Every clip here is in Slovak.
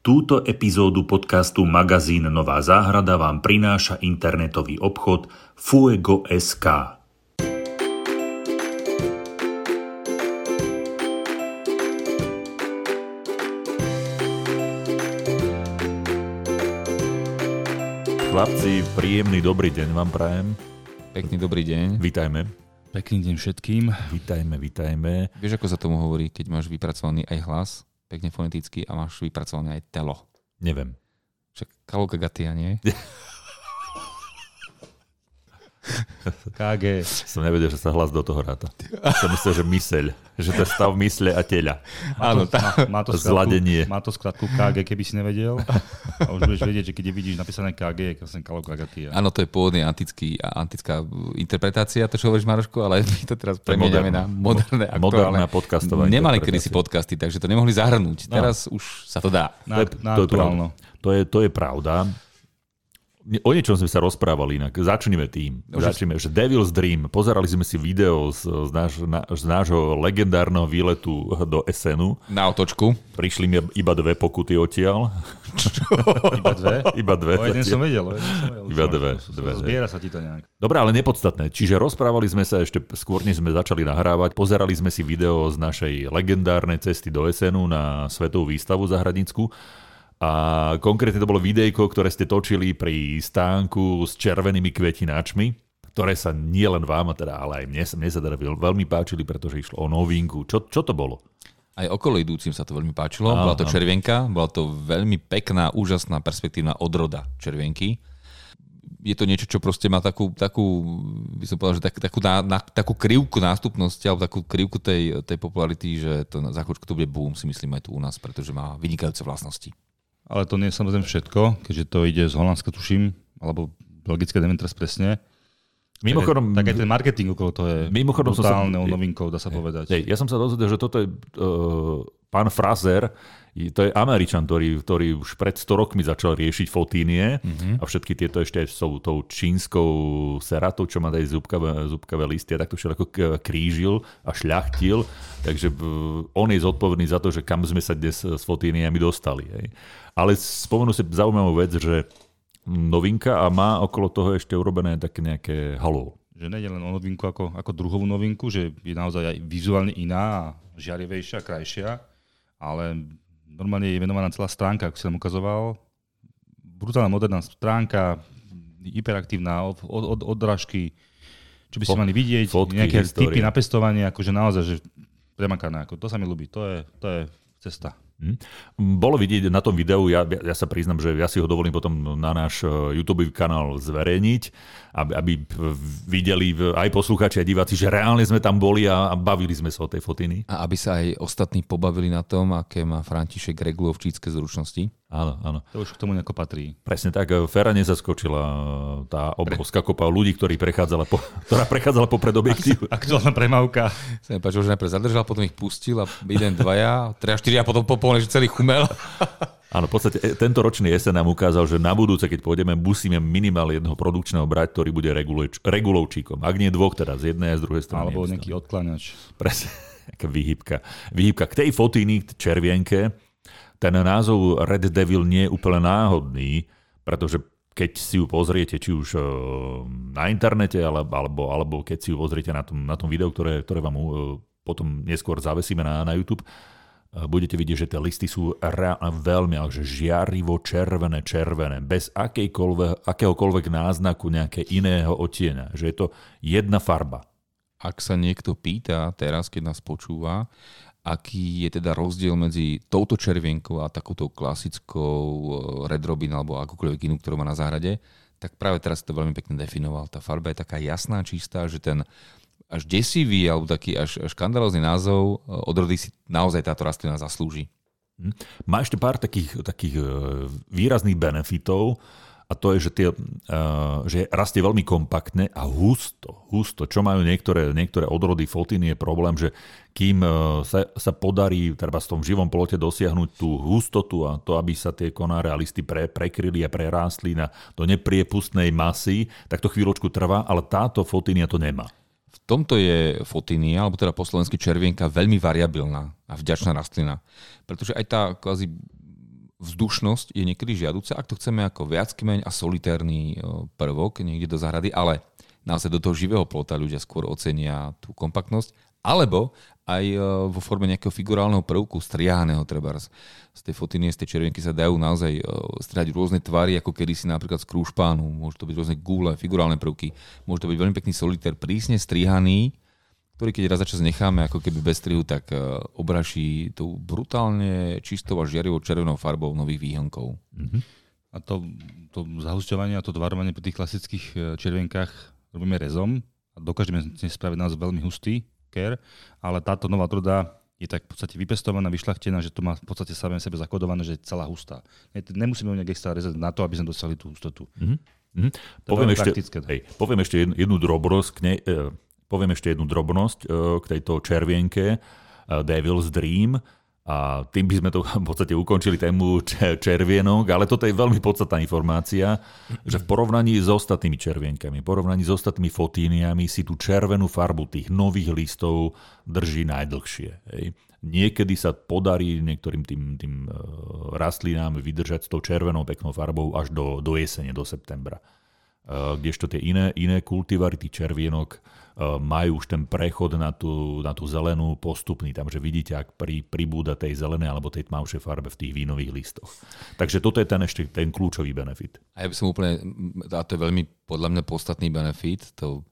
Túto epizódu podcastu Magazín Nová záhrada vám prináša internetový obchod Fuego.sk. Chlapci, príjemný dobrý deň vám prajem. Pekný dobrý deň. Vítajme. Pekný deň všetkým. Vítajme, vítajme. Vieš, ako sa tomu hovorí, keď máš vypracovaný aj hlas, pekne foneticky, a máš vypracované aj telo? Neviem. Však kalokagatia, nie? KG. Som nevedel, že sa hlas do toho ráta. Som myslel, že myseľ. Že to je stav mysle a teľa. Áno, Má, má, to skratku, Zladenie. má to skratku KG, keby si nevedel. A už budeš vedieť, že keď vidíš napísané KG, je vlastne kalokagatia. Áno, to je pôvodne antický, antická interpretácia, to čo hovoríš Maroško, ale my to teraz premieňame na moderné, Moderná aktuálne. podcastová Nemali kedysi podcasty, takže to nemohli zahrnúť. No. Teraz už sa to dá. Na, To je- to je naturálno. To je, to je pravda. O niečom sme sa rozprávali inak. Začneme tým. Už- Začneme, že Devil's Dream. Pozerali sme si video z, z, náš, na, z nášho legendárneho výletu do SNu. Na otočku. Prišli mi iba dve pokuty odtiaľ. Iba dve. Iba dve. O jeden som vedel. Iba dve, dve. Zbiera sa ti to nejak. Dobre, ale nepodstatné. Čiže rozprávali sme sa ešte skôr, než sme začali nahrávať. Pozerali sme si video z našej legendárnej cesty do SNu na Svetovú výstavu zahradnícku. A konkrétne to bolo videjko, ktoré ste točili pri stánku s červenými kvetináčmi, ktoré sa nie len vám, teda, ale aj mne, mne sa teda veľ- veľmi páčili, pretože išlo o novinku. Čo, čo to bolo? Aj idúcim sa to veľmi páčilo. Áno, Bola to áno. červienka, bola to veľmi pekná, úžasná perspektívna odroda červienky. Je to niečo, čo proste má takú, takú by som povedal, že tak, takú, ná, na, takú krivku nástupnosti alebo takú krivku tej, tej popularity, že to na- za chvíľku to bude boom, si myslím aj tu u nás, pretože má vynikajúce vlastnosti. Ale to nie je samozrejme všetko, keďže to ide z Holandska, tuším, alebo belgické, neviem teraz presne. Mimochodom, Tak aj ten marketing okolo toho je Mimochodom som sa- novinkou, dá sa povedať. Hej, ja som sa dozvedel, že toto je uh, pán Fraser, to je Američan, ktorý, ktorý už pred 100 rokmi začal riešiť fotínie Mhm. a všetky tieto ešte sú tou čínskou seratou, čo má aj zúbkavé, zúbkavé listy a takto všetko krížil a šľachtil. Takže uh, on je zodpovedný za to, že kam sme sa dnes s fotíniami dostali. Hej. Ale spomenul si zaujímavú vec, že novinka a má okolo toho ešte urobené také nejaké halo. Že nejde len o novinku ako, ako druhovú novinku, že je naozaj aj vizuálne iná a žiarivejšia, krajšia, ale normálne je venovaná celá stránka, ako si nám ukazoval. Brutálna moderná stránka, hyperaktívna, od, od, od, odrážky, čo by ste mali vidieť, fotky, nejaké typy na pestovanie, akože naozaj, že premakané, ako, to sa mi ľúbi, to je, to je cesta. Hm. Bolo vidieť na tom videu, ja, ja sa priznam, že ja si ho dovolím potom na náš eh, YouTube kanál zverejniť, aby, aby videli aj poslucháči a diváci, že reálne sme tam boli a, a bavili sme sa o tej fotiny. A aby sa aj ostatní pobavili na tom, aké má František regulovčícke zručnosti. Áno, áno. To už k tomu nejako patrí. Presne tak. eh, Fera nezaskočila eh, tá obrovská kopa ľudí, ktorí prechádzala po, ktorá prechádzala popred objektív. Aktuálna premávka. Sa mi páčilo, že najprv zadržal, potom ich pustil a jeden, dvaja, treja, štyria, a potom popolne, že celý chumel. Áno, v podstate e, tento ročný jesen nám ukázal, že na budúce, keď pôjdeme, musíme minimálne jedného produkčného brať, ktorý bude reguloč, regulovčíkom. Ak nie dvoch, teda z jednej a z druhej strany. Alebo nejaký odkláňač. Presne, aká výhybka. Výhybka. K tej fotíny, k červienke, ten názov Red Devil nie je úplne náhodný, pretože keď si ju pozriete, či už eh, na internete, alebo, alebo, keď si ju pozriete na tom, na tom videu, ktoré, ktoré vám eh, potom neskôr zavesíme na, na YouTube, eh, budete vidieť, že tie listy sú rea- veľmi, že žiarivo červené, červené, bez akéhokoľvek náznaku nejaké iného odtieňa. Že je to jedna farba. Ak sa niekto pýta teraz, keď nás počúva, aký je teda rozdiel medzi touto červienkou a takouto klasickou eh, Red Robin alebo akúkoľvek inú, ktorú má na záhrade, tak práve teraz to veľmi pekne definoval. Tá farba je taká jasná, čistá, že ten až desivý alebo taký až, až škandalózny názov eh, odrody si naozaj táto rastlina zaslúži. Hm? Má ešte pár takých, takých eh, výrazných benefitov a to je, že, tie, uh, že rastie veľmi kompaktne a husto, husto. Čo majú niektoré, niektoré odrody fotíny je problém, že kým uh, sa, sa podarí treba v tom živom plote dosiahnuť tú hustotu a to, aby sa tie konáre a listy pre, prekryli a prerástli na, do nepriepustnej masy, tak to chvíľočku trvá, ale táto fotínia to nemá. V tomto je fotínia, alebo teda po slovensky červienka, veľmi variabilná a vďačná rastlina. Pretože aj tá kvázi vzdušnosť je niekedy žiaduca, ak to chceme ako viackmeň a solitérny prvok niekde do zahrady, ale naozaj do toho živého plota ľudia skôr ocenia tú kompaktnosť, alebo aj vo forme nejakého figurálneho prvku, strihaného treba z tej fotiny, z tej červenky sa dajú naozaj strihať rôzne tvary, ako kedy si napríklad z krúžpánu, môže to byť rôzne gule, figurálne prvky, môže to byť veľmi pekný solitér, prísne strihaný, ktorý keď raz za čas necháme ako keby bez strihu, tak e, obraší tou brutálne čistou a žiarivou červenou farbou nových výhonkov. Mm-hmm. A to, to zahusťovanie a to tvarovanie pri tých klasických e, červenkách robíme rezom a dokážeme spraviť nás veľmi hustý ker, ale táto nová truda je tak v podstate vypestovaná, vyšľachtená, že to má v podstate samé sebe zakodované, že je celá hustá. Nemusíme ju nejak extra rezať na to, aby sme dostali tú hustotu. Mm-hmm. Mm-hmm. Poviem, ešte, hej, poviem ešte jednu, jednu drobnosť k nej, e, Poviem ešte jednu drobnosť e, k tejto červienke e, Devil's Dream a tým by sme to v podstate ukončili tému červienok, ale toto je veľmi podstatná informácia, že v porovnaní s ostatnými červienkami, v porovnaní s ostatnými fotíniami si tú červenú farbu tých nových listov drží najdlhšie. Hej. Niekedy sa podarí niektorým tým, tým e, rastlinám vydržať s tou červenou peknou farbou až do, do jesene, do septembra. Kdežto tie iné, iné kultivary, tých červienok, majú už ten prechod na tú, na tú zelenú postupný, tam, že vidíte, ak pri, pribúda tej zelenej alebo tej tmavšej farbe v tých vínových listoch. Takže toto je ten ešte ten kľúčový benefit. A ja by som úplne, a to je veľmi podľa mňa podstatný benefit, to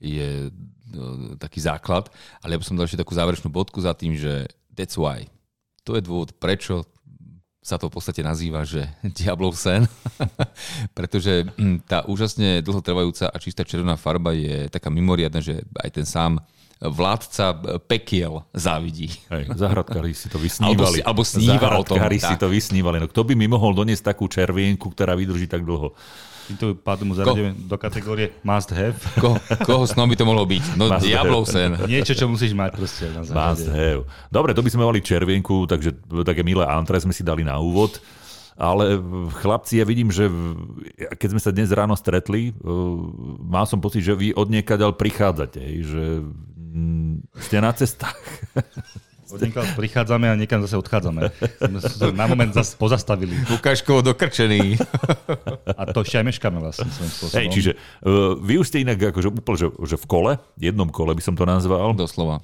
je no, taký základ, ale ja by som dal ešte takú záverečnú bodku za tým, že that's why. To je dôvod, prečo sa to v podstate nazýva, že diablov sen, pretože hm, tá úžasne dlhotrvajúca a čistá červená farba je taká mimoriadna, že aj ten sám vládca pekiel závidí. Hej, zahradkári si to vysnívali. Alebo, alebo sníva o tom. si to vysnívali. No kto by mi mohol doniesť takú červienku, ktorá vydrží tak dlho? Týmto pádom mu zaradíme do kategórie must have. Ko, koho snom by to mohlo byť? No must diablov sen. Niečo, čo musíš mať proste na Must have. Dobre, to by sme mali červienku, takže také milé antre sme si dali na úvod. Ale chlapci, ja vidím, že keď sme sa dnes ráno stretli, mal som pocit, že vy od niekaďal prichádzate, že mm, ste na cestách. Odniekaľ prichádzame a niekam zase odchádzame. Sme na moment zase pozastavili. Lukáškovo dokrčený. A to ešte aj meškáme vlastne svojím spôsobom. Hej, čiže uh, vy už ste inak akože úplne, že, že v kole, jednom kole by som to nazval. Doslova.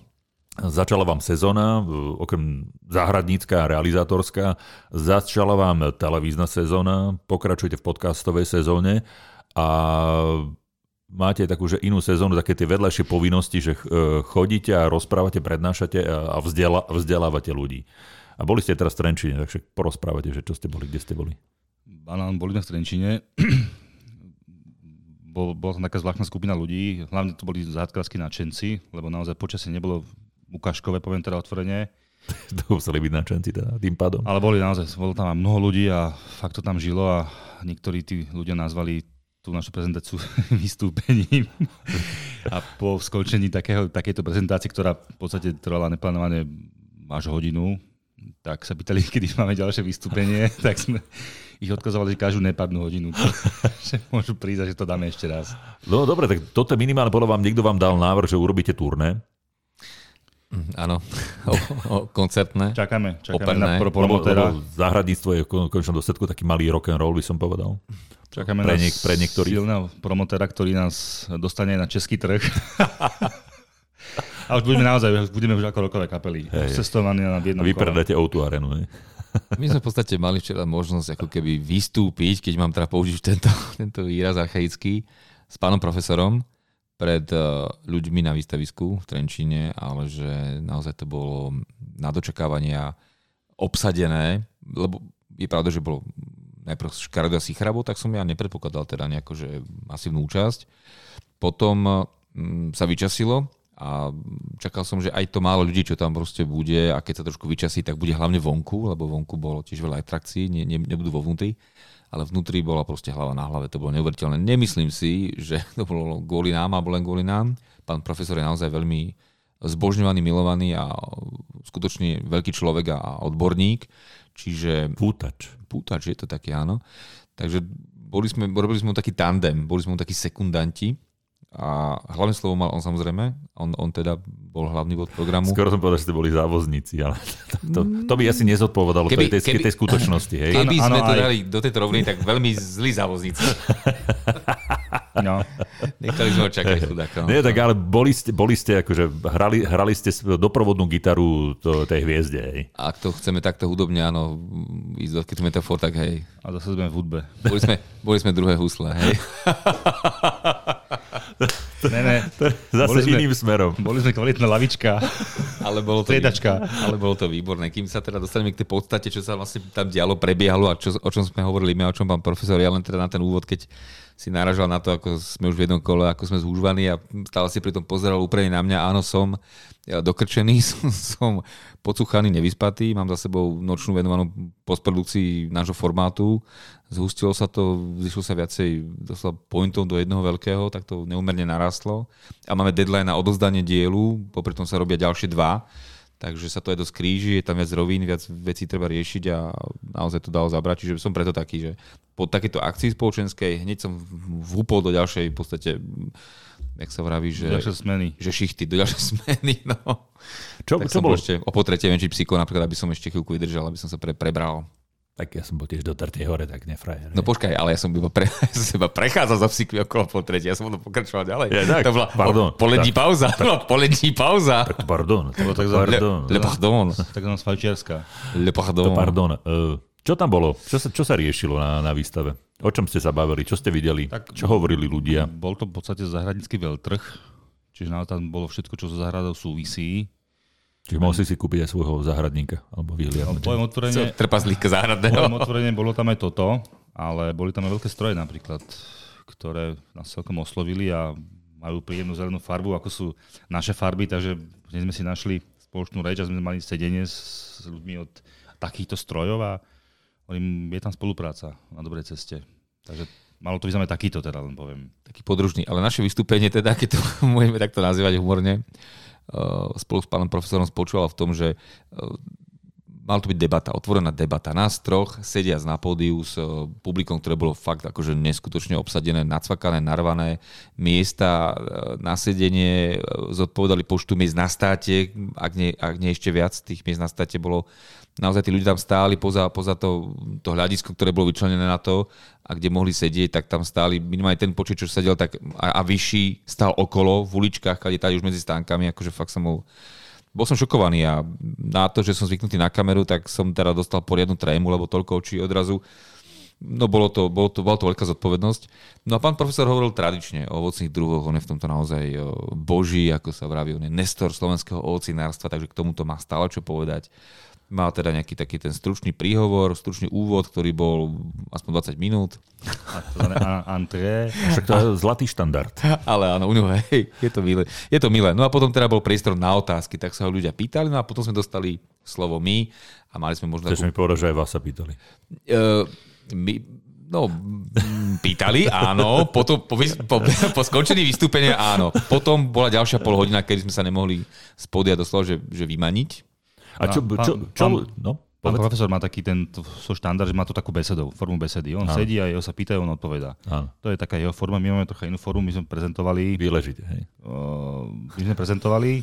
Začala vám sezóna, okrem záhradnícka a realizátorská, začala vám televízna sezóna, pokračujete v podcastovej sezóne a máte takú že inú sezónu, také tie vedľajšie povinnosti, že e, chodíte a rozprávate, prednášate a vzdiela, vzdelávate ľudí. A boli ste teraz v Trenčine, takže porozprávate, že čo ste boli, kde ste boli. Áno, boli sme v Trenčine. Bol, bola tam taká zvláštna skupina ľudí, hlavne to boli záhadkárskí nadšenci, lebo naozaj počasie nebolo ukážkové, poviem teda otvorene. to museli byť nadšenci teda, tým pádom. Ale boli naozaj, bolo tam mnoho ľudí a fakt to tam žilo a niektorí tí ľudia nazvali tú našu prezentáciu vystúpením. A po skončení takého, takejto prezentácie, ktorá v podstate trvala neplánovane až hodinu, tak sa pýtali, kedy máme ďalšie vystúpenie, tak sme ich odkazovali, že každú nepadnú hodinu. že môžu prísť, že to dáme ešte raz. No dobre, tak toto minimálne, podľa vám niekto vám dal návrh, že urobíte turné. Mm, áno, o, o, koncertné. Čakáme, čakáme operné. na promotera. Záhradníctvo je v končnom dôsledku taký malý rock and roll, by som povedal. Čakáme pre, niek- pre niektorých. silného promotera, ktorý nás dostane na český trh. A už budeme naozaj, budeme už ako rokové kapely. Cestovaní na jednom Vy predáte o arenu, ne? My sme v podstate mali včera možnosť ako keby vystúpiť, keď mám teda použiť tento, tento výraz archaický, s pánom profesorom pred uh, ľuďmi na výstavisku v Trenčíne, ale že naozaj to bolo na dočakávania obsadené, lebo je pravda, že bolo najprv Škaredo a Sichrabo, tak som ja nepredpokladal teda nejakú že masívnu účasť. Potom mm, sa vyčasilo a čakal som, že aj to málo ľudí, čo tam proste bude a keď sa trošku vyčasí, tak bude hlavne vonku, lebo vonku bolo tiež veľa atrakcií, ne, ne, nebudú vo vnútri, ale vnútri bola proste hlava na hlave, to bolo neuveriteľné. Nemyslím si, že to bolo kvôli nám alebo len kvôli nám. Pán profesor je naozaj veľmi zbožňovaný, milovaný a skutočne veľký človek a odborník. Čiže... Pútač. Pútač, je to také, áno. Takže boli sme, robili sme mu taký tandem, boli sme mu takí sekundanti a hlavné slovo mal on samozrejme, on, on teda bol hlavný bod programu. Skoro som povedal, že ste boli závozníci, ale to, to, to by asi nezodpovedalo keby, tej, tej, tej skutočnosti. Hej? Keby Áno, sme áno, to aj. dali do tejto roviny, tak veľmi zlí závozníci. No. Nechali sme ho čakať, chudáka. no. Nie, tak ale boli ste, boli ste akože hrali, hrali ste doprovodnú gitaru to, tej hviezde, hej. Ak to chceme takto hudobne, áno, ísť do metafor, tak hej. A zase sme v hudbe. Boli sme, boli sme druhé husle, hej. Ne, ne. Zase Boli sme- iným smerom. Boli sme kvalitná lavička. Ale bolo to, Striedačka. ale bolo to výborné. Kým sa teda dostaneme k tej podstate, čo sa vlastne tam dialo, prebiehalo a čo, o čom sme hovorili my, o čom pán profesor, ja len teda na ten úvod, keď si naražal na to, ako sme už v jednom kole, ako sme zúžvaní a stále si pri tom pozeral úplne na mňa. Áno, som ja, dokrčený, som, som pocúchaný, nevyspatý, mám za sebou nočnú venovanú postprodukcii nášho formátu. Zhustilo sa to, zišlo sa viacej doslova pointov do jednoho veľkého, tak to neumerne narastlo. A máme deadline na odozdanie dielu, popri tom sa robia ďalšie dva. Takže sa to aj dosť kríži, je tam viac rovín, viac vecí treba riešiť a naozaj to dalo zabrať. Čiže som preto taký, že po takéto akcii spoločenskej hneď som vúpol do ďalšej v podstate, jak sa vraví, že, Ďalšie smeny. že šichty, do ďalšej smeny. No. Čo, tak čo bolo? bol ešte o potretie venčiť psycho, napríklad, aby som ešte chvíľku vydržal, aby som sa pre, prebral. Tak ja som bol tiež do Trtej hore, tak nefrajer. No počkaj, ale ja som iba, pre, ja som iba prechádzal za psykmi okolo po tretie, ja som potom pokračoval ďalej. Je, tak, to bola pardon. po- polední pauza, no, polední pauza. Tak pardon. Tak, tak tak za- Le, pardon. le pardon, Tak nám Svajčiarska. le To pardon. pardon. Uh, čo tam bolo? Čo sa, čo sa riešilo na, na výstave? O čom ste sa bavili? Čo ste videli? Tak- čo hovorili ľudia? Bol to v podstate zahradnícky veľtrh, čiže tam bolo všetko, čo so záhradou súvisí. Čiže mohol si si kúpiť aj svojho záhradníka alebo No, vyhliadnuť. poviem otvorene, Trpaslíka záhradného. poviem otvorene, bolo tam aj toto, ale boli tam aj veľké stroje napríklad, ktoré nás celkom oslovili a majú príjemnú zelenú farbu, ako sú naše farby, takže dnes sme si našli spoločnú reč a sme mali sedenie s, ľuďmi od takýchto strojov a hovorím, je tam spolupráca na dobrej ceste. Takže malo to vyznamenať takýto teda, len poviem. Taký podružný. Ale naše vystúpenie, teda, keď to môžeme takto nazývať humorne, spolu s pánom profesorom spočúval v tom, že mal to byť debata, otvorená debata. Nás troch sedia na pódiu s uh, publikom, ktoré bolo fakt akože neskutočne obsadené, nacvakané, narvané miesta uh, na sedenie, uh, zodpovedali počtu miest na státe, ak nie, ak nie ešte viac tých miest na státe bolo naozaj tí ľudia tam stáli poza, poza to, to hľadisko, ktoré bolo vyčlenené na to a kde mohli sedieť, tak tam stáli minimálne ten počet, čo sedel tak a, a vyšší stál okolo v uličkách, kde tady už medzi stánkami, akože fakt som bol bol som šokovaný a na to, že som zvyknutý na kameru, tak som teda dostal poriadnu trému, lebo toľko očí odrazu. No bolo to, bolo to, bola to veľká zodpovednosť. No a pán profesor hovoril tradične o ovocných druhoch, on je v tomto naozaj o, boží, ako sa vraví, on je nestor slovenského ovocinárstva, takže k tomuto má stále čo povedať. Mal teda nejaký taký ten stručný príhovor, stručný úvod, ktorý bol aspoň 20 minút. A to antré. Však to je zlatý štandard. Ale áno, u neho, hej, je to milé. Je to milé. No a potom teda bol priestor na otázky, tak sa ho ľudia pýtali, no a potom sme dostali slovo my a mali sme možno Chceš mi povedať, že aj vás sa pýtali. Uh, my, no, pýtali, áno. Potom, po, po, po skončení vystúpenia, áno. Potom bola ďalšia pol hodina, kedy sme sa nemohli spodia doslova, že, že vymaniť. A čo, Pán- čo, čo, pán- no, Pán profesor má taký ten svoj štandard, že má to takú besedu, formu besedy. On Áno. sedí a jeho sa pýtajú, on odpovedá. Áno, To je taká jeho forma, my máme trocha inú formu, my sme prezentovali, vyležite, hej. uh, my sme prezentovali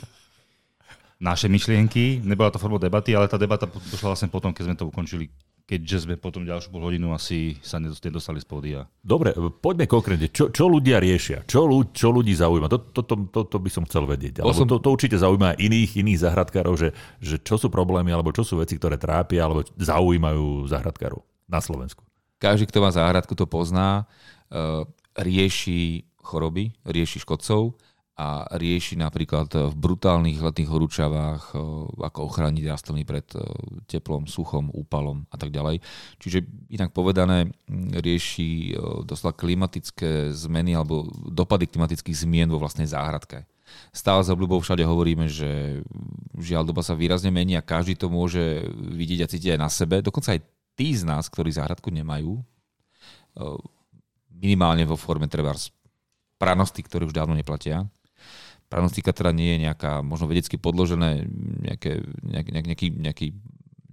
naše myšlienky, nebola to formou debaty, ale tá debata došla vlastne potom, keď sme to ukončili, keďže sme potom ďalšiu pol hodinu asi sa nedos- nedostali z pódia. Dobre, poďme konkrétne. Čo, čo ľudia riešia? Čo, ľu, čo ľudí zaujíma? To, to, to, to, by som chcel vedieť. Alebo som- to, to určite zaujíma aj iných, iných zahradkárov, že, že čo sú problémy, alebo čo sú veci, ktoré trápia, alebo zaujímajú zahradkárov na Slovensku. Každý, kto má záhradku, to pozná. Uh, rieši choroby, rieši škodcov a rieši napríklad v brutálnych letných horúčavách, uh, ako ochrániť rastliny pred uh, teplom, suchom, úpalom a tak ďalej. Čiže inak povedané, mm, rieši uh, doslova klimatické zmeny alebo dopady klimatických zmien vo vlastnej záhradke. Stále za obľubou všade hovoríme, že žiaľ doba sa výrazne mení a každý to môže vidieť a cítiť aj na sebe. Dokonca aj tí z nás, ktorí záhradku nemajú, eh, minimálne vo forme treba pranosti, ktoré už dávno neplatia. Pranostika teda nie je nejaká možno vedecky podložené nejaké, nejak, nejak, nejaký, nejaký,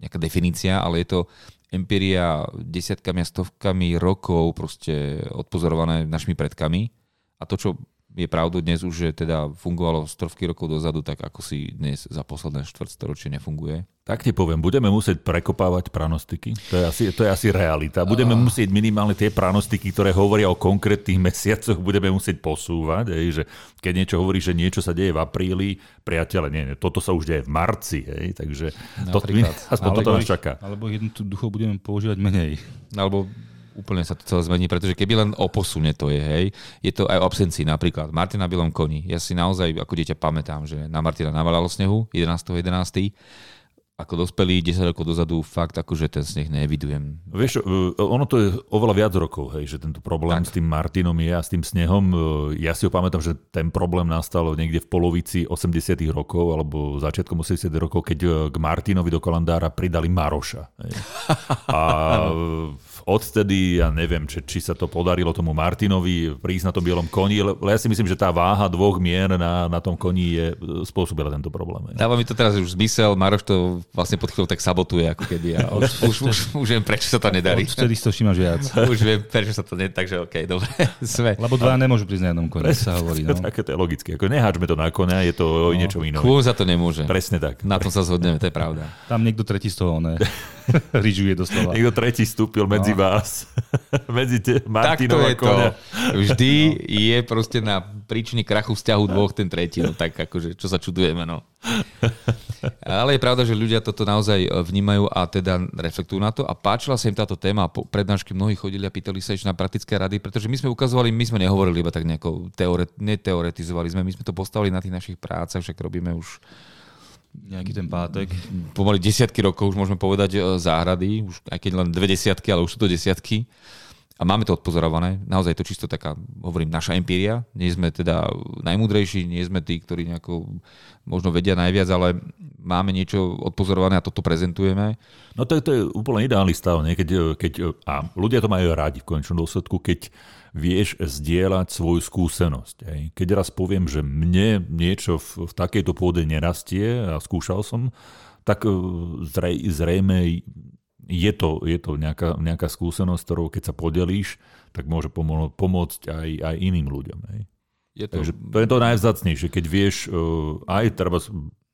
nejaká definícia, ale je to empiria desiatkami a stovkami rokov proste odpozorované našimi predkami. A to, čo je pravdou dnes už, že teda fungovalo stovky rokov dozadu, tak ako si dnes za posledné štvrtstoročie nefunguje. Tak ti poviem, budeme musieť prekopávať pranostiky. To je asi, to je asi realita. Budeme uh. musieť minimálne tie pranostiky, ktoré hovoria o konkrétnych mesiacoch, budeme musieť posúvať. Hej, že keď niečo hovorí, že niečo sa deje v apríli, priateľe, nie, nie, toto sa už deje v marci. Hej, takže to, aspoň toto nás čaká. Alebo jednoducho budeme používať menej. Alebo úplne sa to celé zmení, pretože keby len o posune to je, hej, je to aj o absencii napríklad. Martina Bilom koni. Ja si naozaj ako dieťa pamätám, že na Martina navalalo snehu 11.11. 11 ako dospelý 10 rokov dozadu fakt akože ten sneh neevidujem. Vieš, e, ono to je oveľa viac rokov, hej, že tento problém tak. s tým Martinom je a s tým snehom. E, ja si ho pamätám, že ten problém nastal niekde v polovici 80 rokov alebo začiatkom 80 rokov, keď e, k Martinovi do kalendára pridali Maroša. Hej. A odtedy, ja neviem, či, či sa to podarilo tomu Martinovi prísť na tom bielom koni, ale ja si myslím, že tá váha dvoch mier na, na tom koni je spôsobila tento problém. Dáva mi to teraz už zmysel, Maroš to vlastne pod chvíľou tak sabotuje, ako keby. A už, už, už, už viem, prečo sa to nedarí. Vtedy si to všímaš viac. už viem, prečo sa to nedá, takže OK, dobre. Sme. Lebo dva nemôžu prísť na jednom koni, sa hovorí. No. Také to je logické. Ako neháčme to na konia, je to no. niečo iné. Chôň za to nemôže. Presne tak. Na tom sa zhodneme, to je pravda. Tam niekto tretí z toho, ne? Ryžuje doslova. Niekto tretí vstúpil medzi no. vás. medzi te, Martinov tak to je to. Vždy no. je proste na príčine krachu vzťahu dvoch ten tretí. No tak akože, čo sa čudujeme, no. Ale je pravda, že ľudia toto naozaj e, vnímajú a teda reflektujú na to a páčila sa im táto téma. Po prednášky mnohí chodili a pýtali sa ešte na praktické rady, pretože my sme ukazovali, my sme nehovorili iba tak nejako, teore, neteoretizovali sme, my sme to postavili na tých našich prácach, však robíme už nejaký ten pátek. Pomaly desiatky rokov už môžeme povedať e, záhrady, už aj keď len dve desiatky, ale už sú to desiatky. A máme to odpozorované. Naozaj to čisto taká, hovorím, naša empíria. Nie sme teda najmúdrejší, nie sme tí, ktorí nejako možno vedia najviac, ale máme niečo odpozorované a toto prezentujeme. No to, to je úplne ideálny stav, nie? Keď, keď, a ľudia to majú rádi v konečnom dôsledku, keď vieš zdieľať svoju skúsenosť. Hej. Keď raz poviem, že mne niečo v, v takejto pôde nerastie a skúšal som, tak e, zrej, zrejme je to, je to nejaká, nejaká skúsenosť, ktorou keď sa podelíš, tak môže pomô- pomôcť aj, aj iným ľuďom. Hej. Je to... Takže to je to najvzácnejšie, keď vieš, uh, aj treba,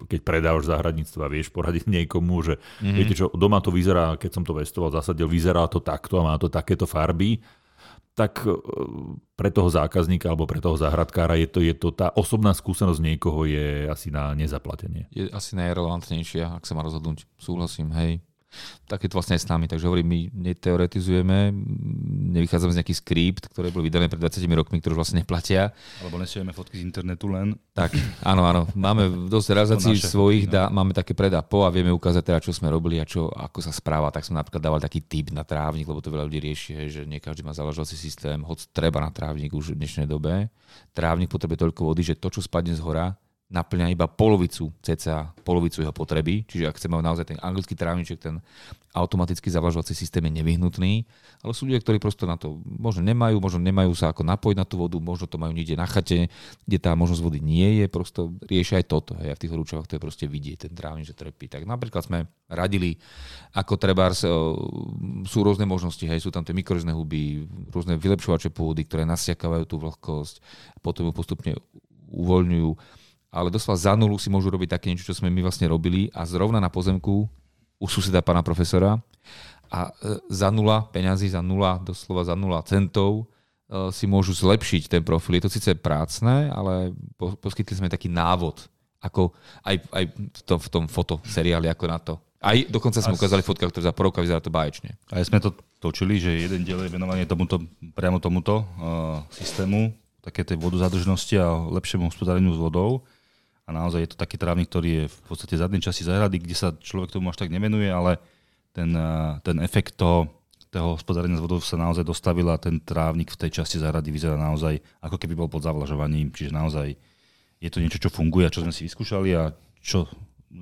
keď predávaš záhradníctva, vieš poradiť niekomu, že mm-hmm. viete čo, doma to vyzerá, keď som to vestoval, zasadil, vyzerá to takto a má to takéto farby, tak uh, pre toho zákazníka alebo pre toho záhradkára je to, je to tá osobná skúsenosť niekoho je asi na nezaplatenie. Je asi najrelevantnejšia, ak sa má rozhodnúť. Súhlasím, hej. Tak je to vlastne aj s nami, takže hovorím, my neteoretizujeme, nevychádzame z nejaký skript, ktoré boli vydané pred 20 rokmi, ktoré už vlastne neplatia. Alebo nesieme fotky z internetu len. Tak, áno, áno. Máme dosť realizácií svojich, no. dá, máme také pred a po a vieme ukázať teda, čo sme robili a čo, ako sa správa. Tak som napríklad dával taký tip na trávnik, lebo to veľa ľudí rieši, že nie každý má zavažovací systém, hoď treba na trávnik už v dnešnej dobe. Trávnik potrebuje toľko vody, že to, čo spadne z hora, naplňa iba polovicu, cca polovicu jeho potreby. Čiže ak chceme naozaj ten anglický trávniček, ten automatický zavlažovací systém je nevyhnutný, ale sú ľudia, ktorí prosto na to možno nemajú, možno nemajú sa ako napojiť na tú vodu, možno to majú niekde na chate, kde tá možnosť vody nie je, prosto riešia aj toto. Hej. A v tých horúčavách to je proste vidieť, ten trávnik, že trpí. Tak napríklad sme radili, ako trebárs, sú rôzne možnosti, hej, sú tam tie mikrorizné huby, rôzne vylepšovače pôdy, ktoré nasiakávajú tú vlhkosť, potom ju postupne uvoľňujú ale doslova za nulu si môžu robiť také niečo, čo sme my vlastne robili a zrovna na pozemku u suseda pána profesora a e, za nula peňazí, za nula, doslova za nula centov e, si môžu zlepšiť ten profil. Je to síce prácne, ale poskytli sme taký návod, ako aj, aj v tom, v tom fotoseriáli, ako na to. Aj dokonca sme ukázali fotka, ktorá za porovka vyzerá to báječne. Aj sme to točili, že jeden diel je venovaný tomuto, priamo tomuto uh, systému, také tej vodozadržnosti a lepšiemu hospodáreniu s vodou. A naozaj je to taký trávnik, ktorý je v podstate zadnej časti zahrady, kde sa človek tomu až tak nevenuje, ale ten, ten efekt toho, toho hospodárenia s vodou sa naozaj dostavil a ten trávnik v tej časti zahrady vyzerá naozaj, ako keby bol pod zavlažovaním. Čiže naozaj je to niečo, čo funguje a čo sme si vyskúšali a čo,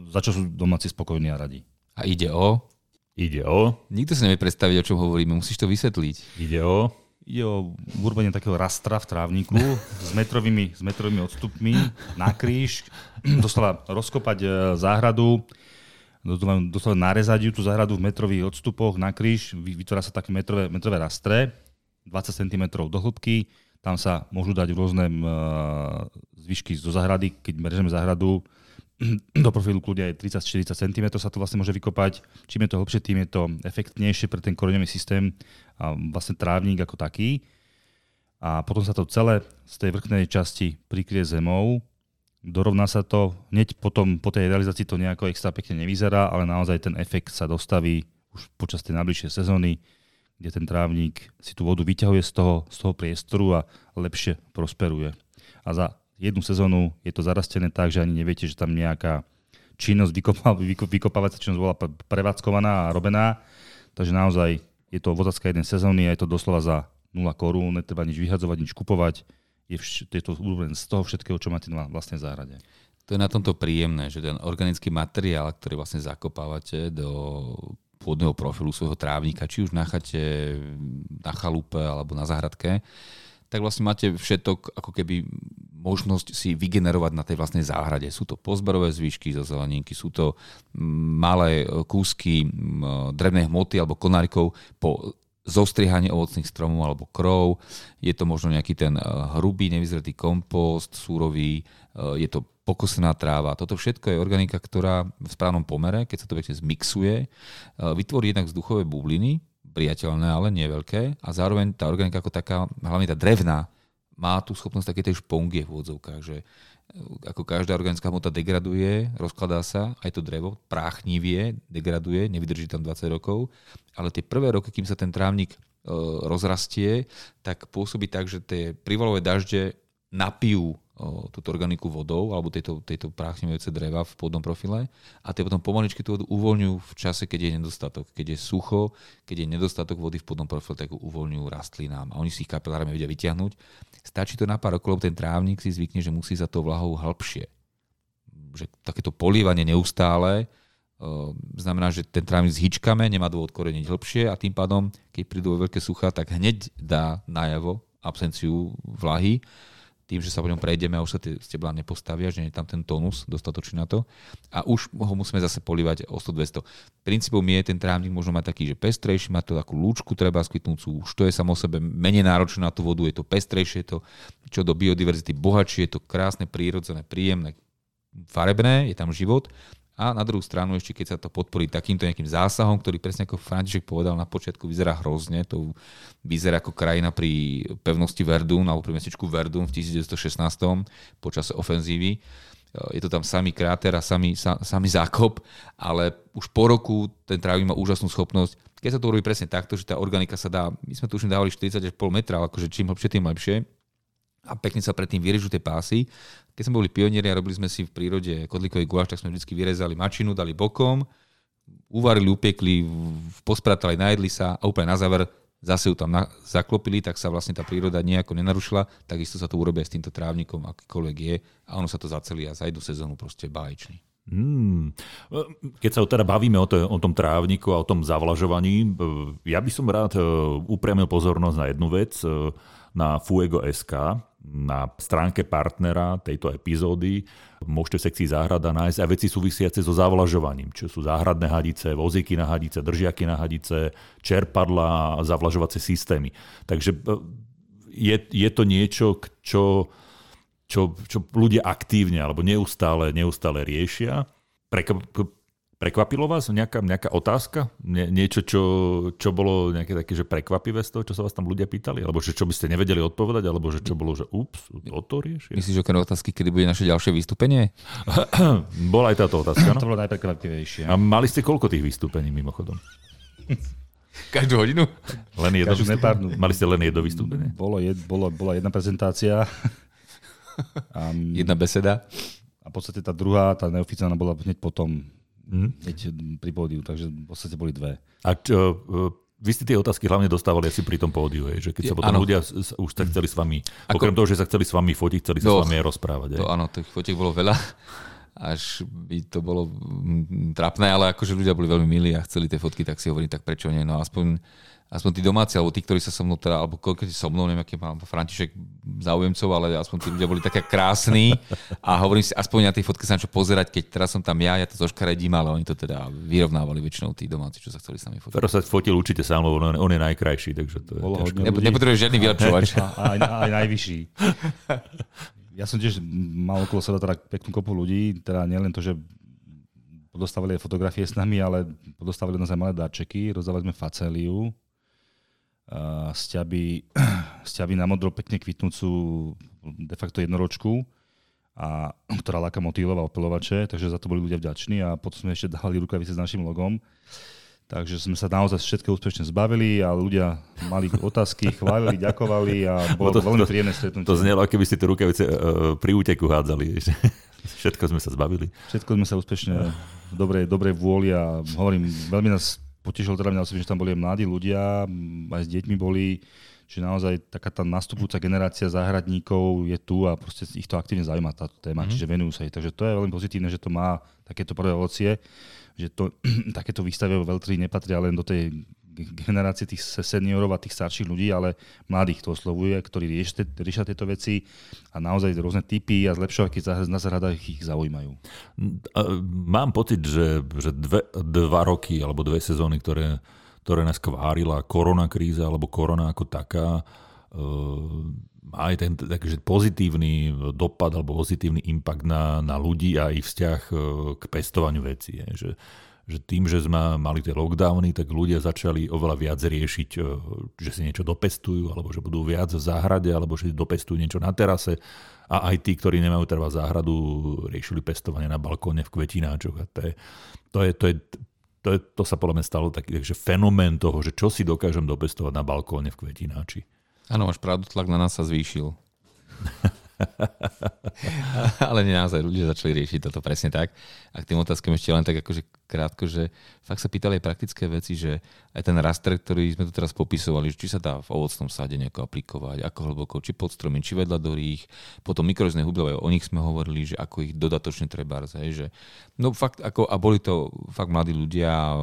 za čo sú domáci spokojní a radi. A ide o? Ide o? Nikto si nevie predstaviť, o čom hovoríme. Musíš to vysvetliť. Ide o? Ide o urobenie takého rastra v trávniku s metrovými, s metrovými odstupmi na kríž, doslova rozkopať e, záhradu, doslova narezať ju tú záhradu v metrových odstupoch na kríž, vytvára sa také metrové, metrové rastre, 20 cm do hĺbky, Tam sa môžu dať rôzne uh, zvyšky zo zahrady, keď meržeme zahradu, do profilu kľudia je 30-40 cm sa to vlastne môže vykopať. Čím je to hlbšie, tým je to efektnejšie pre ten koreňový systém a vlastne trávnik ako taký. A potom sa to celé z tej vrchnej časti prikrie zemou, dorovná sa to, hneď potom po tej realizácii to nejako extra pekne nevyzerá, ale naozaj ten efekt sa dostaví už počas tej najbližšej sezóny kde ten trávnik si tú vodu vyťahuje z toho, z toho priestoru a lepšie prosperuje. A za jednu sezónu je to zarastené tak, že ani neviete, že tam nejaká činnosť, vykopávacia činnosť bola prevádzkovaná a robená. Takže naozaj je to vodácka jeden sezóny a je to doslova za 0 korún, netreba nič vyhadzovať, nič kupovať. Je, vš- je to z toho všetkého, čo máte na vlastnej záhrade. To je na tomto príjemné, že ten organický materiál, ktorý vlastne zakopávate do pôdneho profilu svojho trávnika, či už na chate, na chalupe alebo na záhradke, tak vlastne máte všetok ako keby možnosť si vygenerovať na tej vlastnej záhrade. Sú to pozberové zvyšky zo zeleninky, sú to malé kúsky drevnej hmoty alebo konárikov po zostriehanie ovocných stromov alebo krov. Je to možno nejaký ten hrubý, nevyzretý kompost, súrový, je to pokosená tráva. Toto všetko je organika, ktorá v správnom pomere, keď sa to viete zmixuje, e, vytvorí jednak vzduchové bubliny, priateľné, ale nie veľké. A zároveň tá organika ako taká, hlavne tá drevná, má tú schopnosť také tej špongie v úvodzovkách, že e, ako každá organická hmota degraduje, rozkladá sa, aj to drevo práchnivie, degraduje, nevydrží tam 20 rokov, ale tie prvé roky, kým sa ten trávnik e, rozrastie, tak pôsobí tak, že tie privalové dažde napijú túto organiku vodou alebo tejto, tejto práchnivujúce dreva v pôdnom profile a tie potom pomaličky tú vodu uvoľňujú v čase, keď je nedostatok. Keď je sucho, keď je nedostatok vody v pôdnom profile, tak ju uvoľňujú rastlinám a oni si ich kapilárne vedia vyťahnuť. Stačí to na pár rokov, ten trávnik si zvykne, že musí za tou vlahou hĺbšie. Že takéto polívanie neustále znamená, že ten trávnik zhyčkame, nemá dôvod koreniť hĺbšie a tým pádom, keď prídu veľké sucha, tak hneď dá najavo absenciu vlahy tým, že sa po ňom prejdeme a už sa tie steblá nepostavia, že nie je tam ten tónus dostatočný na to. A už ho musíme zase polívať o 100-200. Princípom je ten trávnik možno mať taký, že pestrejší, má to takú lúčku treba skvitnúcu, už to je samo sebe menej náročné na tú vodu, je to pestrejšie, je to čo do biodiverzity bohatšie, je to krásne, prírodzené, príjemné, farebné, je tam život a na druhú stranu ešte keď sa to podporí takýmto nejakým zásahom, ktorý presne ako František povedal na počiatku vyzerá hrozne, to vyzerá ako krajina pri pevnosti Verdun alebo pri mestečku Verdun v 1916 počas ofenzívy. Je to tam samý kráter a samý, samý zákop, ale už po roku ten trávnik má úžasnú schopnosť. Keď sa to urobí presne takto, že tá organika sa dá, my sme tu už dávali 40 až pol metra, akože čím hlbšie, tým lepšie a pekne sa predtým vyrežú tie pásy. Keď sme boli pionieri a robili sme si v prírode kodlikový guláš, tak sme vždy vyrezali mačinu, dali bokom, uvarili, upiekli, pospratali, najedli sa a úplne na záver zase ju tam na, zaklopili, tak sa vlastne tá príroda nejako nenarušila, takisto sa to urobí s týmto trávnikom, akýkoľvek je a ono sa to zacelí a za jednu sezónu proste báječný. Hmm. Keď sa teda bavíme o, to, o tom trávniku a o tom zavlažovaní, ja by som rád e, upriamil pozornosť na jednu vec, e, na Fuego.sk, na stránke partnera tejto epizódy môžete v sekcii záhrada nájsť aj veci súvisiace so zavlažovaním, čo sú záhradné hadice, vozíky na hadice, držiaky na hadice, čerpadla a zavlažovacie systémy. Takže e, je, je to niečo, čo, čo, čo ľudia aktívne alebo neustále, neustále riešia. Prekvapilo vás nejaká, nejaká otázka? Nie, niečo, čo, čo bolo nejaké také, že prekvapivé z toho, čo sa vás tam ľudia pýtali? Alebo že čo by ste nevedeli odpovedať? Alebo že čo bolo, že ups, to riešia? Myslíš okrem otázky, kedy bude naše ďalšie vystúpenie? Bola aj táto otázka, no? To bolo najprekvapivejšie. A mali ste koľko tých vystúpení mimochodom? Každú hodinu? Len jedno vystúpenie? Mali ste len jedno vystúpenie? Bolo jed, bolo, bola jedna prezentácia. um, jedna beseda. A v podstate tá druhá, tá neoficiálna bola hneď potom mm. hneď pri pódiu, takže v podstate boli dve. A čo, e, vy ste tie otázky hlavne dostávali asi pri tom pódiu, že keď sa potom ano. ľudia už sa chceli s vami, Ako... okrem toho, že sa chceli s vami fotiť, chceli sa no, s vami aj rozprávať. To, áno, tých fotiek bolo veľa, až by to bolo mm, trapné, ale akože ľudia boli veľmi milí a chceli tie fotky, tak si hovorím, tak prečo nie, no aspoň aspoň tí domáci, alebo tí, ktorí sa so mnou, teda, alebo koľko so mnou, neviem, aký mám František záujemcov, ale aspoň tí ľudia boli také krásni a hovorím si, aspoň na tej fotke sa čo pozerať, keď teraz som tam ja, ja to zoškaredím, ale oni to teda vyrovnávali väčšinou tí domáci, čo sa chceli s nami fotiť. Teraz sa fotil určite sám, lebo on, on je najkrajší, takže to je Bolo ťažké. ľudí. Nepotrebuješ žiadny vylepšovač. A, aj, aj najvyšší. Ja som tiež mal okolo seba teda peknú kopu ľudí, teda nielen to, že podostávali aj fotografie s nami, ale podostávali nás aj malé darčeky, rozdávali sme faceliu, sťaby, sťaby na modro pekne kvitnúcu de facto jednoročku, a, ktorá láka motýlov a opelovače, takže za to boli ľudia vďační a potom sme ešte dali rukavice s našim logom. Takže sme sa naozaj všetko úspešne zbavili a ľudia mali otázky, chválili, ďakovali a bolo to, to- veľmi príjemné stretnutie. To znelo, ako keby ste tie rukavice uh, pri úteku hádzali. Všetko sme sa zbavili. Všetko sme sa úspešne v dobrej, dobrej vôli a hovorím, veľmi nás potešilo teda mňa osobne, že tam boli aj mladí ľudia, aj s deťmi boli, že naozaj taká tá nastupujúca generácia záhradníkov je tu a proste ich to aktívne zaujíma táto téma, mm-hmm. čiže venujú sa jej. Takže to je veľmi pozitívne, že to má takéto prvé ovocie, že to, takéto výstavy vo Veltri nepatria len do tej generácie tých se- seniorov a tých starších ľudí, ale mladých to oslovuje, ktorí riešia, tieto veci a naozaj rôzne typy a zlepšovaky na záhradách ich zaujímajú. A Mám pocit, že, že dve, dva roky alebo dve sezóny, ktoré, ktoré nás kvárila korona kríza alebo korona ako taká, má aj ten takže pozitívny dopad alebo pozitívny impact na, na ľudí a ich vzťah eh, k pestovaniu veci. je. Že, že tým, že sme mali tie lockdowny, tak ľudia začali oveľa viac riešiť, eh, že si niečo dopestujú, alebo že budú viac v záhrade, alebo že dopestujú niečo na terase. A aj tí, ktorí nemajú treba záhradu, riešili pestovanie na balkóne v kvetináčoch. A to, je, to, je, to, je, to, je, to sa podľa mňa stalo taký že fenomén toho, že čo si dokážem dopestovať na balkóne v kvetináči. Áno, máš pravdu, tlak na nás sa zvýšil. Ale nie naozaj, ľudia začali riešiť toto presne tak. A k tým otázkam ešte len tak akože krátko, že fakt sa pýtali aj praktické veci, že aj ten raster, ktorý sme tu teraz popisovali, či sa dá v ovocnom sade nejako aplikovať, ako hlboko, či pod stromy, či vedľa do rých. Potom mikrozné hubilové, o nich sme hovorili, že ako ich dodatočne treba, hej, že no fakt, ako, a boli to fakt mladí ľudia,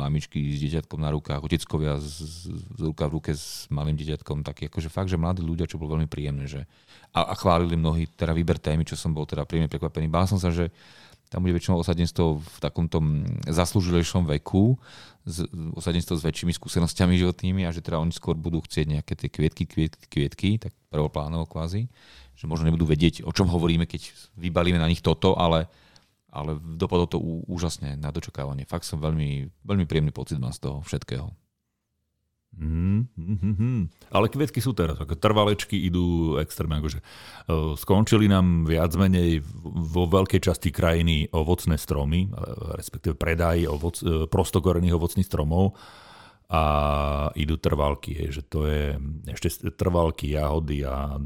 mamičky s dieťatkom na rukách, oteckovia z, z, z ruka v ruke s malým dieťatkom, taký akože fakt, že mladí ľudia, čo bolo veľmi príjemné, že a, a chválili mnohí teda výber témy, čo som bol teda príjemne prekvapený. Bál som sa, že tam bude väčšinou osadenstvo v takomto mm, zaslúžilejšom veku, z, osadenstvo s väčšími skúsenostiami životnými a že teda oni skôr budú chcieť nejaké tie kvietky, kvietky, kvietky, tak prvoplánovo kvázi, že možno nebudú vedieť, o čom hovoríme, keď vybalíme na nich toto, ale, ale dopadlo to úžasne na dočakávanie. Fakt som veľmi, veľmi príjemný pocit mám z toho všetkého. Mm, mm. Ale kvietky sú teraz, ako trvalečky idú extrémne. Akože, uh, skončili nám viac menej vo veľkej časti krajiny ovocné stromy, uh, respektíve predaj ovoc, uh, prostokorených ovocných stromov a idú trvalky. Je, že to je ešte trvalky, jahody a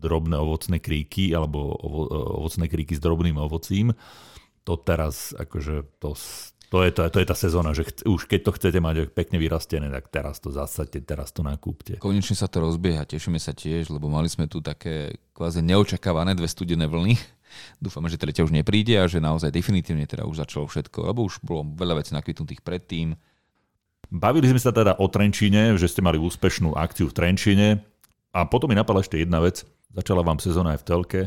drobné ovocné kríky alebo ovo, ovocné kríky s drobným ovocím. To teraz, akože to, to je, to, je, to je tá sezóna, že chc, už keď to chcete mať pekne vyrastené, tak teraz to zasadte, teraz to nakúpte. Konečne sa to rozbieha, tešíme sa tiež, lebo mali sme tu také kvázi neočakávané dve studené vlny. Dúfame, že tretia už nepríde a že naozaj definitívne teda už začalo všetko, lebo už bolo veľa vecí nakvitnutých predtým. Bavili sme sa teda o Trenčine, že ste mali úspešnú akciu v Trenčine a potom mi napadla ešte jedna vec. Začala vám sezóna aj v telke.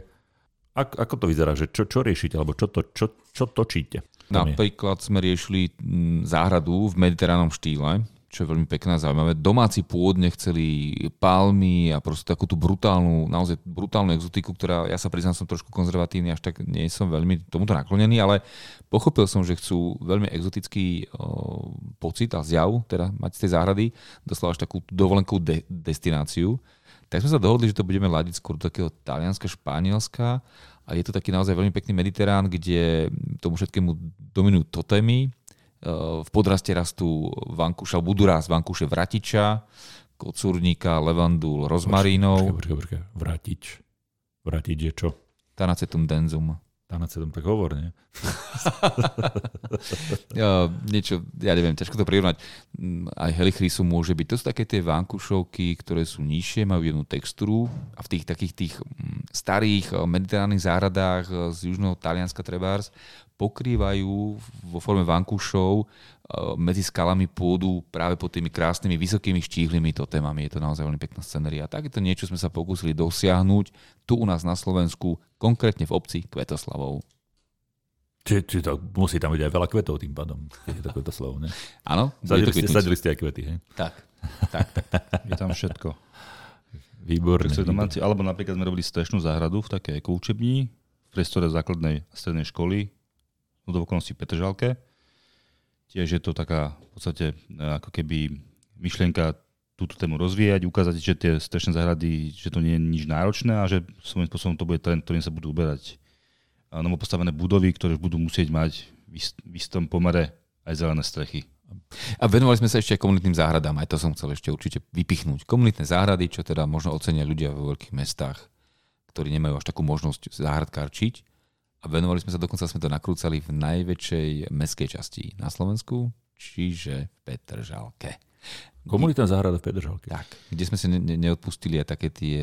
Ak, ako to vyzerá, že čo, čo riešite, alebo čo, to, čo, čo točíte? Je. Napríklad sme riešili mm, záhradu v mediteránnom štýle, čo je veľmi pekné a zaujímavé. Domáci pôvodne chceli palmy a proste takú tú brutálnu, naozaj brutálnu exotiku, ktorá, ja sa priznám, som trošku konzervatívny, až tak nie som veľmi tomuto naklonený, ale pochopil som, že chcú veľmi exotický o, pocit a zjav, teda mať z tej záhrady, doslova až takú dovolenkovú de- destináciu. Tak sme sa dohodli, že to budeme ladiť skôr do takého Talianska, Španielska a je to taký naozaj veľmi pekný mediterán, kde tomu všetkému dominujú totémy, v podraste rastú vankúša, budú rásť vankúše vratiča, kocúrnika, levandul, rozmarínov. Počkaj, počkaj, počkaj. Vratič. Vratič je čo? Tanacetum denzum. Tanacetum, tak hovor, nie? Niečo, ja neviem, ťažko to prirovnať. Mm, Aj helichrysu môže byť. To sú také tie vankušovky, ktoré sú nižšie, majú jednu textúru a v tých takých tých mm, starých eh, mediteránnych záhradách eh, z južného Talianska trebárs pokrývajú vo forme vankúšov eh, medzi skalami pôdu práve pod tými krásnymi vysokými štíhlymi totémami. Je to naozaj veľmi pekná scenéria. Takéto niečo sme sa pokúsili dosiahnuť tu u nás na Slovensku, konkrétne v obci Kvetoslavov. Či, či to musí tam byť aj veľa kvetov tým pádom, keď je to Kvetoslav, ne? Áno, sadili, ste, sadili ste aj kvety, hej? Tak, tak, tak. Je tam všetko. Výborné. Domáci, alebo napríklad sme robili strešnú záhradu v takej učební, v priestore základnej a strednej školy, v okolností Petržalke. Tiež je to taká v podstate e, ako keby myšlienka túto tému rozvíjať, ukázať, že tie strešné záhrady, že to nie je nič náročné a že svojím spôsobom to bude trend, ktorým sa budú uberať novopostavené budovy, ktoré budú musieť mať v istom pomere aj zelené strechy. A venovali sme sa ešte aj komunitným záhradám, aj to som chcel ešte určite vypichnúť. Komunitné záhrady, čo teda možno ocenia ľudia vo veľkých mestách, ktorí nemajú až takú možnosť záhradkárčiť. A venovali sme sa, dokonca sme to nakrúcali v najväčšej mestskej časti na Slovensku, čiže v Petržalke. Komunitná záhrada v Petržalke. Tak, kde sme si ne- neodpustili aj také tie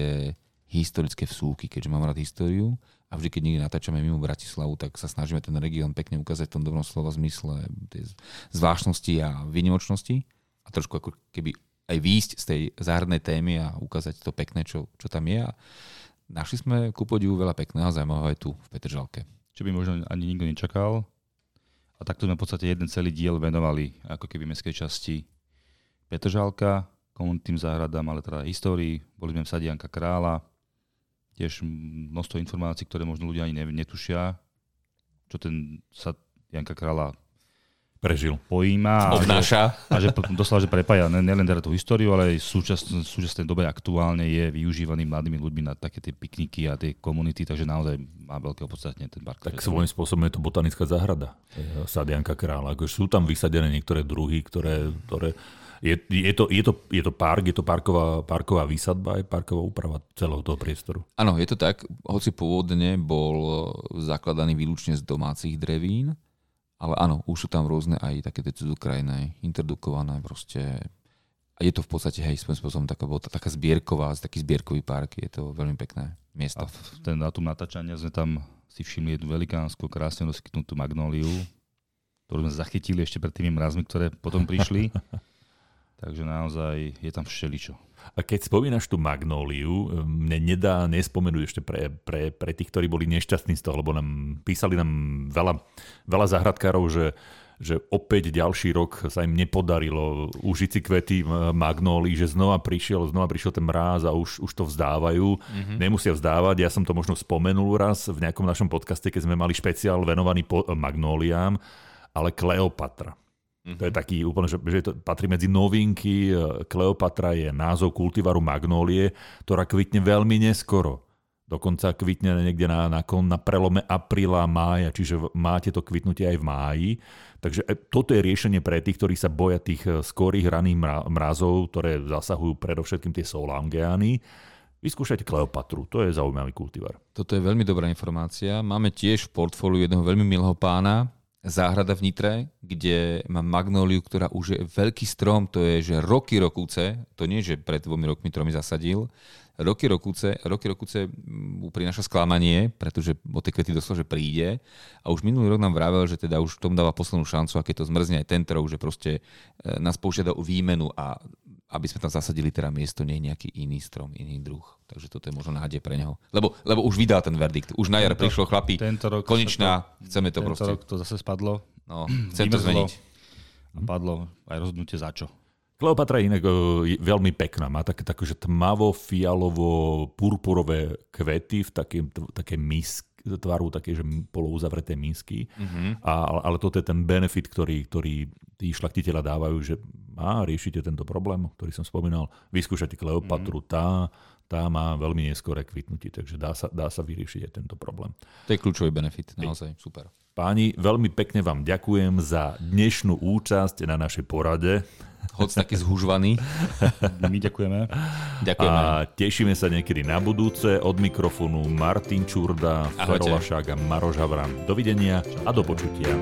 historické vsúky, keďže mám rád históriu a vždy, keď niekde natáčame mimo Bratislavu, tak sa snažíme ten región pekne ukázať v tom dobrom slova zmysle tie zvláštnosti a výnimočnosti a trošku ako keby aj výjsť z tej záhradnej témy a ukázať to pekné, čo, čo tam je. A našli sme ku podivu veľa pekného zaujímavého aj tu v Petržalke. Čo by možno ani nikto nečakal. A takto sme v podstate jeden celý diel venovali ako keby mestskej časti Petržalka, komunitným záhradám, ale teda histórii. Boli sme v Sadianka Krála, tiež množstvo informácií, ktoré možno ľudia ani netušia, čo ten sa Janka Krála prežil. Pojíma. Obnáša. A že, a že doslova, že prepája nielen teda tú históriu, ale aj v súčasnej, súčasnej dobe aktuálne je využívaný mladými ľuďmi na také tie pikniky a tie komunity, takže naozaj má veľké opodstatnenie ten park. Tak svojím spôsobom je to botanická záhrada. Sadianka kráľa. Akože sú tam vysadené niektoré druhy, ktoré, ktoré je, je, to, je, to, je to park, je to parková, parková výsadba, aj parková úprava celého toho priestoru. Áno, je to tak, hoci pôvodne bol zakladaný výlučne z domácich drevín, ale áno, už sú tam rôzne aj také tie cudzokrajné, interdukované proste. A je to v podstate, hej, svojím spôsobom taká, taká zbierková, taký zbierkový park, je to veľmi pekné miesto. A v ten dátum natáčania sme tam si všimli jednu velikánsku, krásne rozkytnutú magnóliu, ktorú sme zachytili ešte pred tými mrazmi, ktoré potom prišli. Takže naozaj je tam všeličo. A keď spomínaš tú magnóliu, mne nedá nespomenúť ešte pre, pre, pre tých, ktorí boli nešťastní z toho, lebo nám písali nám veľa, veľa zahradkárov, že, že opäť ďalší rok sa im nepodarilo užiť si kvety magnólií, že znova prišiel, znova prišiel ten mráz a už, už to vzdávajú. Mm-hmm. Nemusia vzdávať, ja som to možno spomenul raz v nejakom našom podcaste, keď sme mali špeciál venovaný po, magnóliám, ale Kleopatra Mm-hmm. To je taký úplne, že, že to patrí medzi novinky. Kleopatra je názov kultivaru magnólie, ktorá kvitne veľmi neskoro. Dokonca kvitne niekde na, na, na prelome apríla mája, čiže máte to kvitnutie aj v máji. Takže e, toto je riešenie pre tých, ktorí sa boja tých e, skorých raných mrazov, ktoré zasahujú predovšetkým tie solangeány. Vyskúšajte Kleopatru, to je zaujímavý kultivar. Toto je veľmi dobrá informácia. Máme tiež v portfóliu jedného veľmi milého pána, záhrada v Nitre, kde mám magnóliu, ktorá už je veľký strom, to je, že roky rokúce, to nie, že pred dvomi rokmi tromi zasadil, roky rokúce, roky rokúce mu prináša sklamanie, pretože o tie kvety doslova, že príde. A už minulý rok nám vravel, že teda už tomu dáva poslednú šancu a keď to zmrzne aj tento rok, že proste e, nás požiada o výmenu a aby sme tam zasadili teda miesto, nie nejaký iný strom, iný druh. Takže toto je možno nádej pre neho. Lebo, lebo už vydal ten verdikt. Už na jar tento, prišlo chlapi. Tento rok konečná, to, chceme to tento proste. rok to zase spadlo. No, chcem to zmeniť. A padlo aj rozhodnutie za čo. Kleopatra je inak veľmi pekná. Má také, také že tmavo-fialovo-purpurové kvety v takej, také mis, tvaru také, že polouzavreté misky. Mm-hmm. A, ale toto je ten benefit, ktorý, ktorý tí šlachtiteľa dávajú, že a riešite tento problém, ktorý som spomínal, vyskúšate Kleopatru, mm. tá, tá má veľmi neskore kvitnutie, takže dá sa, dá sa vyriešiť aj tento problém. To je kľúčový benefit, naozaj, super. Páni, veľmi pekne vám ďakujem za dnešnú účasť na našej porade. Hoď taký zhužvaný. My ďakujeme. Ďakujeme. A tešíme sa niekedy na budúce. Od mikrofónu Martin Čurda, Ferolašák a Maroš Havran. Dovidenia a do počutia.